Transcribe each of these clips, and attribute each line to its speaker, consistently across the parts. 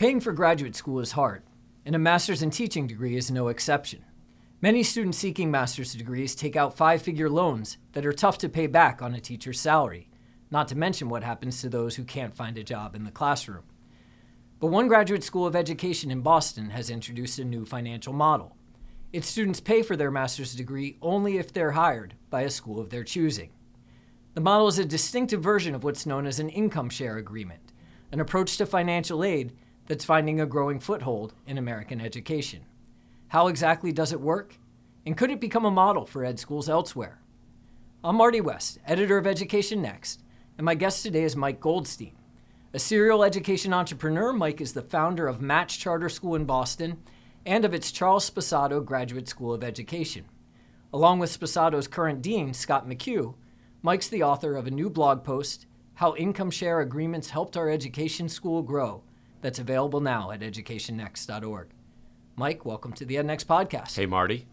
Speaker 1: Paying for graduate school is hard, and a master's in teaching degree is no exception. Many students seeking master's degrees take out five figure loans that are tough to pay back on a teacher's salary, not to mention what happens to those who can't find a job in the classroom. But one graduate school of education in Boston has introduced a new financial model. Its students pay for their master's degree only if they're hired by a school of their choosing. The model is a distinctive version of what's known as an income share agreement, an approach to financial aid that's finding a growing foothold in American education. How exactly does it work? And could it become a model for ed schools elsewhere? I'm Marty West, editor of Education Next, and my guest today is Mike Goldstein. A serial education entrepreneur, Mike is the founder of Match Charter School in Boston and of its Charles Sposato Graduate School of Education. Along with Sposato's current dean, Scott McHugh, Mike's the author of a new blog post, How Income Share Agreements Helped Our Education School Grow, that's available now at educationnext.org. Mike, welcome to the EdNext podcast.
Speaker 2: Hey, Marty.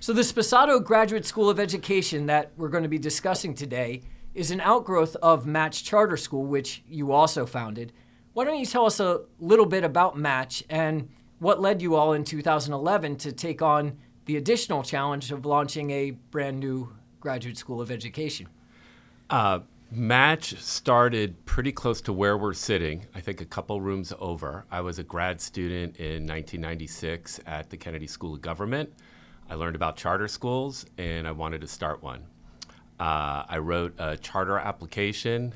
Speaker 1: So, the Sposato Graduate School of Education that we're going to be discussing today is an outgrowth of Match Charter School, which you also founded. Why don't you tell us a little bit about Match and what led you all in 2011 to take on the additional challenge of launching a brand new graduate school of education?
Speaker 2: Uh, Match started pretty close to where we're sitting, I think a couple rooms over. I was a grad student in 1996 at the Kennedy School of Government. I learned about charter schools and I wanted to start one. Uh, I wrote a charter application.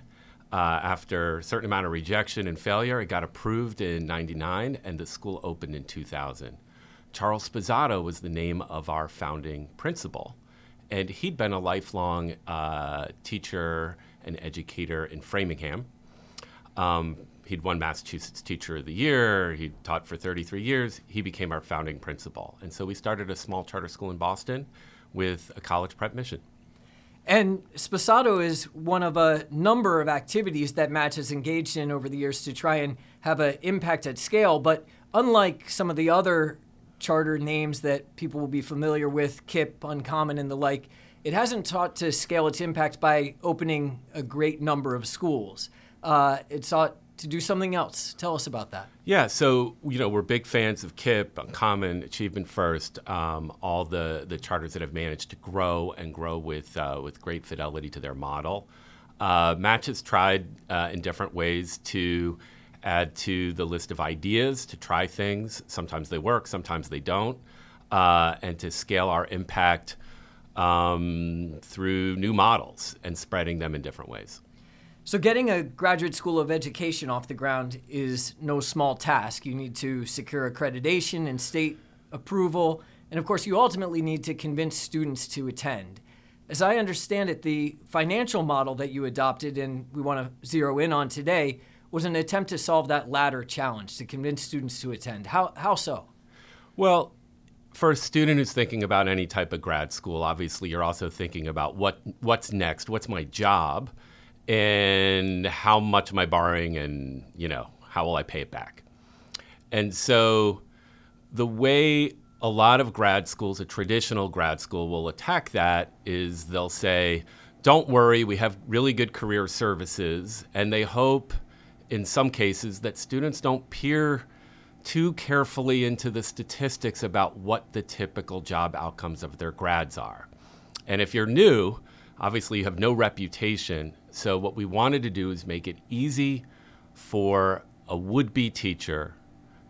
Speaker 2: Uh, after a certain amount of rejection and failure, it got approved in 99 and the school opened in 2000. Charles Sposato was the name of our founding principal. And he'd been a lifelong uh, teacher and educator in Framingham. Um, he'd won Massachusetts Teacher of the Year. He taught for 33 years. He became our founding principal. And so we started a small charter school in Boston with a college prep mission.
Speaker 1: And Sposato is one of a number of activities that Match has engaged in over the years to try and have an impact at scale. But unlike some of the other charter names that people will be familiar with, KIPP, Uncommon, and the like, it hasn't sought to scale its impact by opening a great number of schools. Uh, it sought to do something else. Tell us about that.
Speaker 2: Yeah, so you know we're big fans of KIPP, Uncommon, Achievement First, um, all the the charters that have managed to grow and grow with uh, with great fidelity to their model. Uh, Match has tried uh, in different ways to add to the list of ideas to try things. Sometimes they work, sometimes they don't, uh, and to scale our impact um, through new models and spreading them in different ways.
Speaker 1: So, getting a graduate school of education off the ground is no small task. You need to secure accreditation and state approval, and of course, you ultimately need to convince students to attend. As I understand it, the financial model that you adopted and we want to zero in on today was an attempt to solve that latter challenge to convince students to attend. How, how so?
Speaker 2: Well, for a student who's thinking about any type of grad school, obviously you're also thinking about what what's next, what's my job, and how much am I borrowing, and you know how will I pay it back. And so, the way a lot of grad schools, a traditional grad school, will attack that is they'll say, "Don't worry, we have really good career services," and they hope, in some cases, that students don't peer too carefully into the statistics about what the typical job outcomes of their grads are. And if you're new, obviously you have no reputation. So, what we wanted to do is make it easy for a would be teacher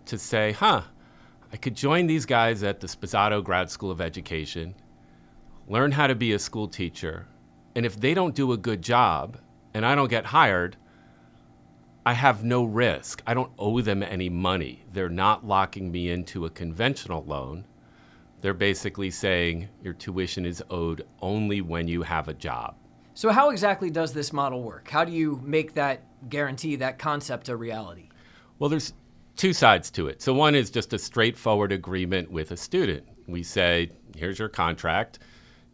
Speaker 2: to say, huh, I could join these guys at the Sposato Grad School of Education, learn how to be a school teacher, and if they don't do a good job and I don't get hired, I have no risk. I don't owe them any money. They're not locking me into a conventional loan. They're basically saying your tuition is owed only when you have a job.
Speaker 1: So, how exactly does this model work? How do you make that guarantee, that concept, a reality?
Speaker 2: Well, there's two sides to it. So, one is just a straightforward agreement with a student. We say, here's your contract.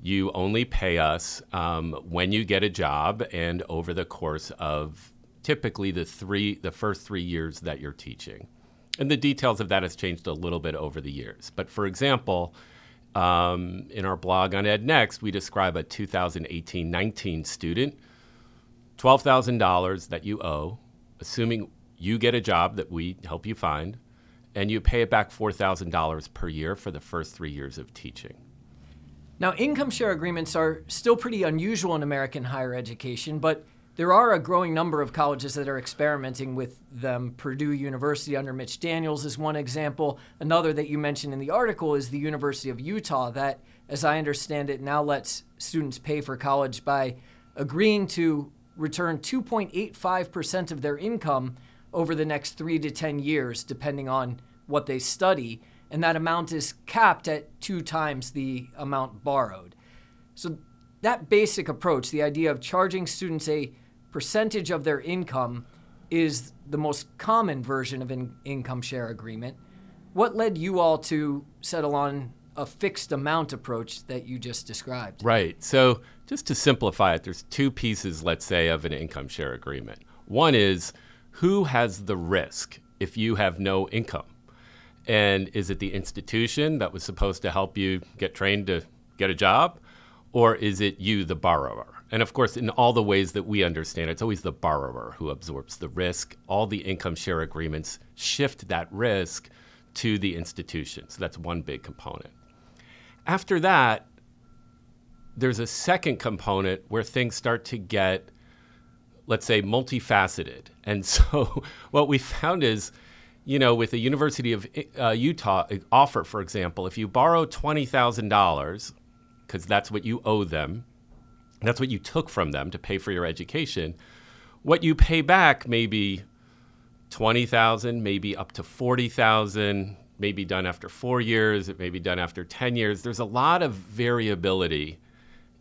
Speaker 2: You only pay us um, when you get a job and over the course of typically the three the first three years that you're teaching. And the details of that has changed a little bit over the years. But for example, um, in our blog on EdNext, we describe a 2018-19 student, $12,000 that you owe, assuming you get a job that we help you find, and you pay it back $4,000 per year for the first three years of teaching.
Speaker 1: Now, income share agreements are still pretty unusual in American higher education, but there are a growing number of colleges that are experimenting with them. Purdue University under Mitch Daniels is one example. Another that you mentioned in the article is the University of Utah, that, as I understand it, now lets students pay for college by agreeing to return 2.85% of their income over the next three to 10 years, depending on what they study. And that amount is capped at two times the amount borrowed. So, that basic approach, the idea of charging students a percentage of their income, is the most common version of an income share agreement. What led you all to settle on a fixed amount approach that you just described?
Speaker 2: Right. So, just to simplify it, there's two pieces, let's say, of an income share agreement. One is who has the risk if you have no income? And is it the institution that was supposed to help you get trained to get a job? Or is it you, the borrower? And of course, in all the ways that we understand, it's always the borrower who absorbs the risk. All the income share agreements shift that risk to the institution. So that's one big component. After that, there's a second component where things start to get, let's say, multifaceted. And so what we found is, you know, with the University of uh, Utah offer, for example, if you borrow $20,000, because that's what you owe them, that's what you took from them to pay for your education, what you pay back may be 20,000, maybe up to 40,000, maybe done after 4 years, it may be done after 10 years. There's a lot of variability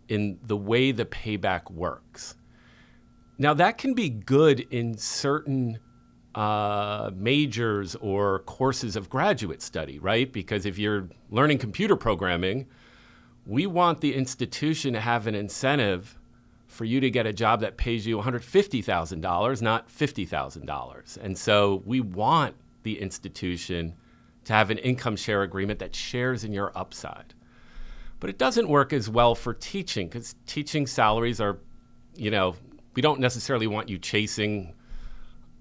Speaker 2: in the way the payback works. Now, that can be good in certain uh, majors or courses of graduate study, right? Because if you're learning computer programming, we want the institution to have an incentive for you to get a job that pays you $150,000, not $50,000. And so we want the institution to have an income share agreement that shares in your upside. But it doesn't work as well for teaching because teaching salaries are, you know, we don't necessarily want you chasing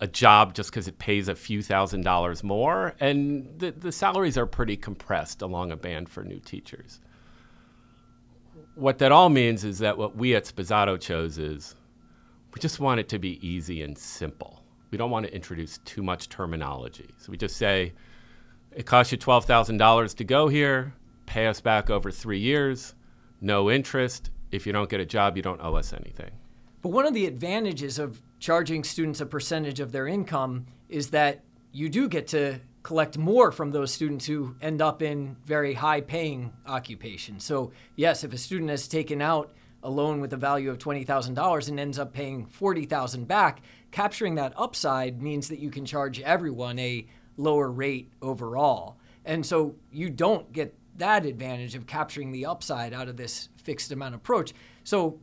Speaker 2: a job just because it pays a few thousand dollars more. And the, the salaries are pretty compressed along a band for new teachers. What that all means is that what we at Sposato chose is we just want it to be easy and simple. We don't want to introduce too much terminology. So we just say, it costs you $12,000 to go here, pay us back over three years, no interest. If you don't get a job, you don't owe us anything.
Speaker 1: But one of the advantages of charging students a percentage of their income is that you do get to collect more from those students who end up in very high paying occupations. So, yes, if a student has taken out a loan with a value of $20,000 and ends up paying 40,000 back, capturing that upside means that you can charge everyone a lower rate overall. And so you don't get that advantage of capturing the upside out of this fixed amount approach. So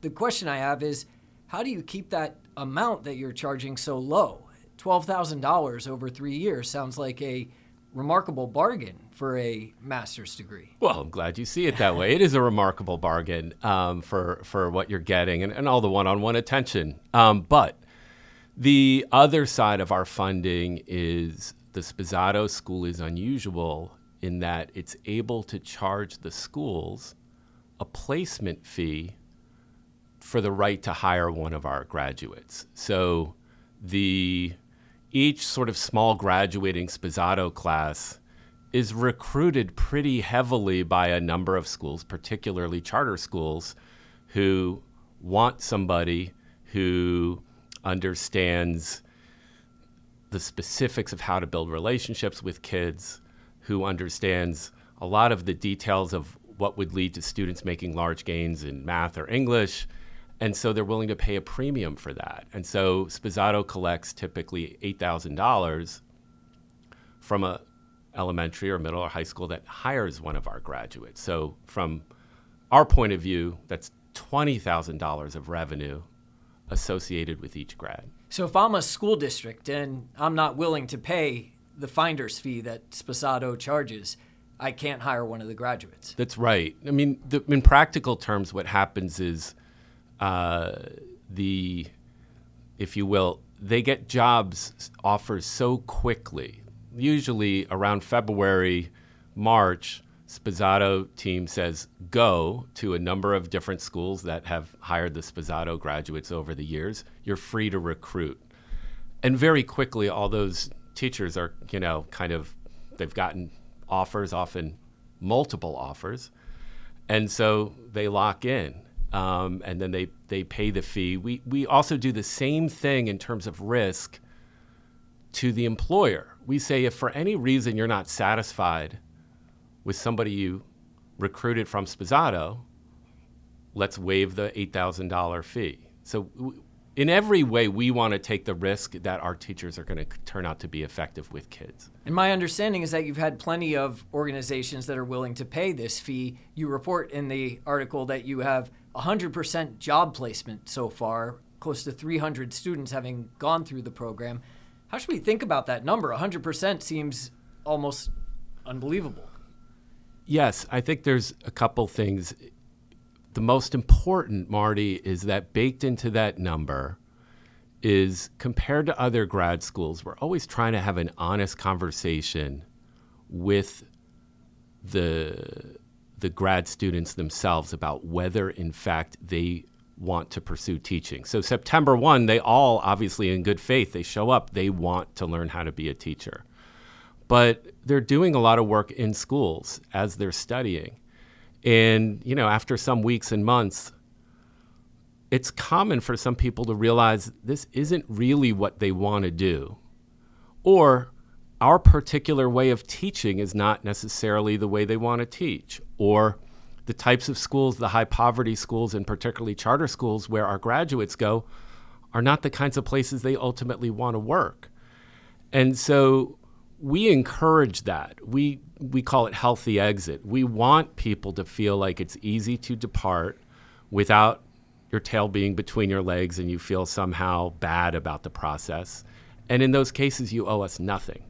Speaker 1: the question I have is how do you keep that amount that you're charging so low? $12,000 over three years sounds like a remarkable bargain for a master's degree.
Speaker 2: Well, I'm glad you see it that way. it is a remarkable bargain um, for, for what you're getting and, and all the one on one attention. Um, but the other side of our funding is the Sposato School is unusual in that it's able to charge the schools a placement fee for the right to hire one of our graduates. So the each sort of small graduating Sposato class is recruited pretty heavily by a number of schools, particularly charter schools, who want somebody who understands the specifics of how to build relationships with kids, who understands a lot of the details of what would lead to students making large gains in math or English. And so they're willing to pay a premium for that. And so Sposato collects typically $8,000 from a elementary or middle or high school that hires one of our graduates. So from our point of view, that's $20,000 of revenue associated with each grad.
Speaker 1: So if I'm a school district and I'm not willing to pay the finder's fee that Sposato charges, I can't hire one of the graduates.
Speaker 2: That's right. I mean, the, in practical terms, what happens is uh, the, if you will, they get jobs offers so quickly. Usually around February, March, Sposato team says go to a number of different schools that have hired the Sposato graduates over the years. You're free to recruit. And very quickly, all those teachers are, you know, kind of, they've gotten offers, often multiple offers. And so they lock in um, and then they, they pay the fee. We, we also do the same thing in terms of risk to the employer. We say if for any reason you're not satisfied with somebody you recruited from Sposato, let's waive the $8,000 fee. So, in every way, we want to take the risk that our teachers are going to turn out to be effective with kids.
Speaker 1: And my understanding is that you've had plenty of organizations that are willing to pay this fee. You report in the article that you have 100% job placement so far, close to 300 students having gone through the program. How should we think about that number? 100% seems almost unbelievable.
Speaker 2: Yes, I think there's a couple things. The most important, Marty, is that baked into that number is compared to other grad schools, we're always trying to have an honest conversation with the the grad students themselves about whether in fact they want to pursue teaching. So September 1, they all obviously in good faith, they show up, they want to learn how to be a teacher. But they're doing a lot of work in schools as they're studying. And, you know, after some weeks and months, it's common for some people to realize this isn't really what they want to do. Or our particular way of teaching is not necessarily the way they want to teach. Or the types of schools, the high poverty schools, and particularly charter schools where our graduates go, are not the kinds of places they ultimately want to work. And so we encourage that. We we call it healthy exit. We want people to feel like it's easy to depart without your tail being between your legs and you feel somehow bad about the process. And in those cases you owe us nothing.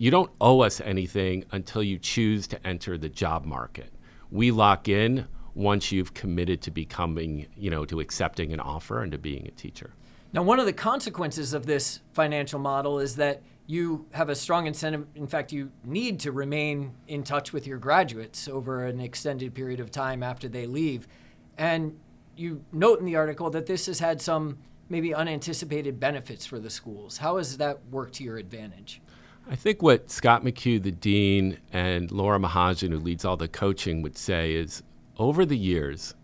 Speaker 2: You don't owe us anything until you choose to enter the job market. We lock in once you've committed to becoming, you know, to accepting an offer and to being a teacher.
Speaker 1: Now, one of the consequences of this financial model is that you have a strong incentive. In fact, you need to remain in touch with your graduates over an extended period of time after they leave. And you note in the article that this has had some maybe unanticipated benefits for the schools. How has that worked to your advantage?
Speaker 2: I think what Scott McHugh, the dean, and Laura Mahajan, who leads all the coaching, would say is over the years,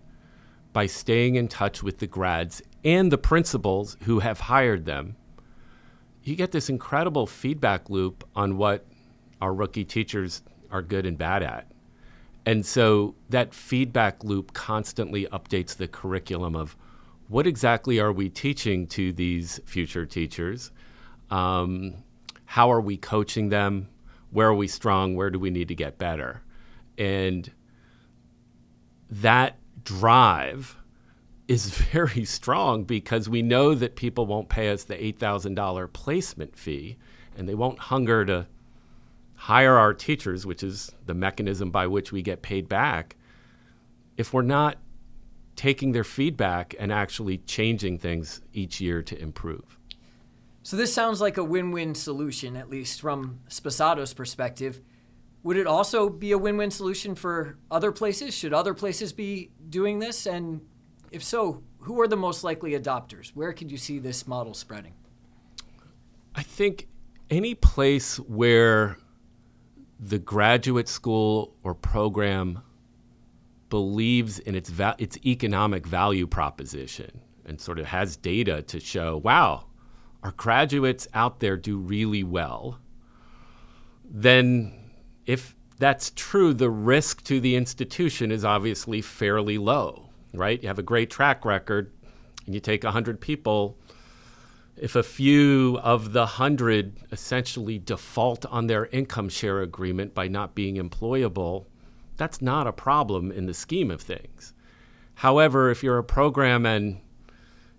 Speaker 2: by staying in touch with the grads and the principals who have hired them, you get this incredible feedback loop on what our rookie teachers are good and bad at. And so that feedback loop constantly updates the curriculum of what exactly are we teaching to these future teachers? Um, how are we coaching them? Where are we strong? Where do we need to get better? And that drive is very strong because we know that people won't pay us the $8,000 placement fee and they won't hunger to hire our teachers, which is the mechanism by which we get paid back, if we're not taking their feedback and actually changing things each year to improve.
Speaker 1: So this sounds like a win-win solution, at least from Sposato's perspective. Would it also be a win-win solution for other places? Should other places be doing this? And if so, who are the most likely adopters? Where could you see this model spreading?
Speaker 2: I think any place where the graduate school or program believes in its va- its economic value proposition and sort of has data to show, wow, our graduates out there do really well, then if that's true, the risk to the institution is obviously fairly low right? You have a great track record and you take 100 people. If a few of the 100 essentially default on their income share agreement by not being employable, that's not a problem in the scheme of things. However, if you're a program and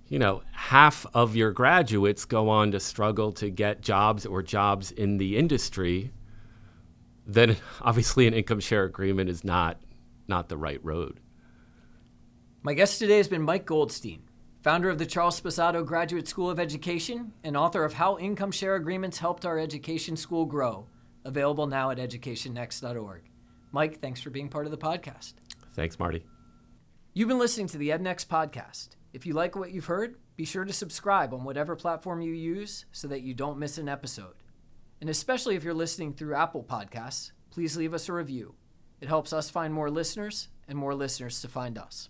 Speaker 2: you know, half of your graduates go on to struggle to get jobs or jobs in the industry, then obviously an income share agreement is not not the right road.
Speaker 1: My guest today has been Mike Goldstein, founder of the Charles Sposato Graduate School of Education and author of How Income Share Agreements Helped Our Education School Grow, available now at educationnext.org. Mike, thanks for being part of the podcast.
Speaker 2: Thanks, Marty.
Speaker 1: You've been listening to the EdNext podcast. If you like what you've heard, be sure to subscribe on whatever platform you use so that you don't miss an episode. And especially if you're listening through Apple Podcasts, please leave us a review. It helps us find more listeners and more listeners to find us.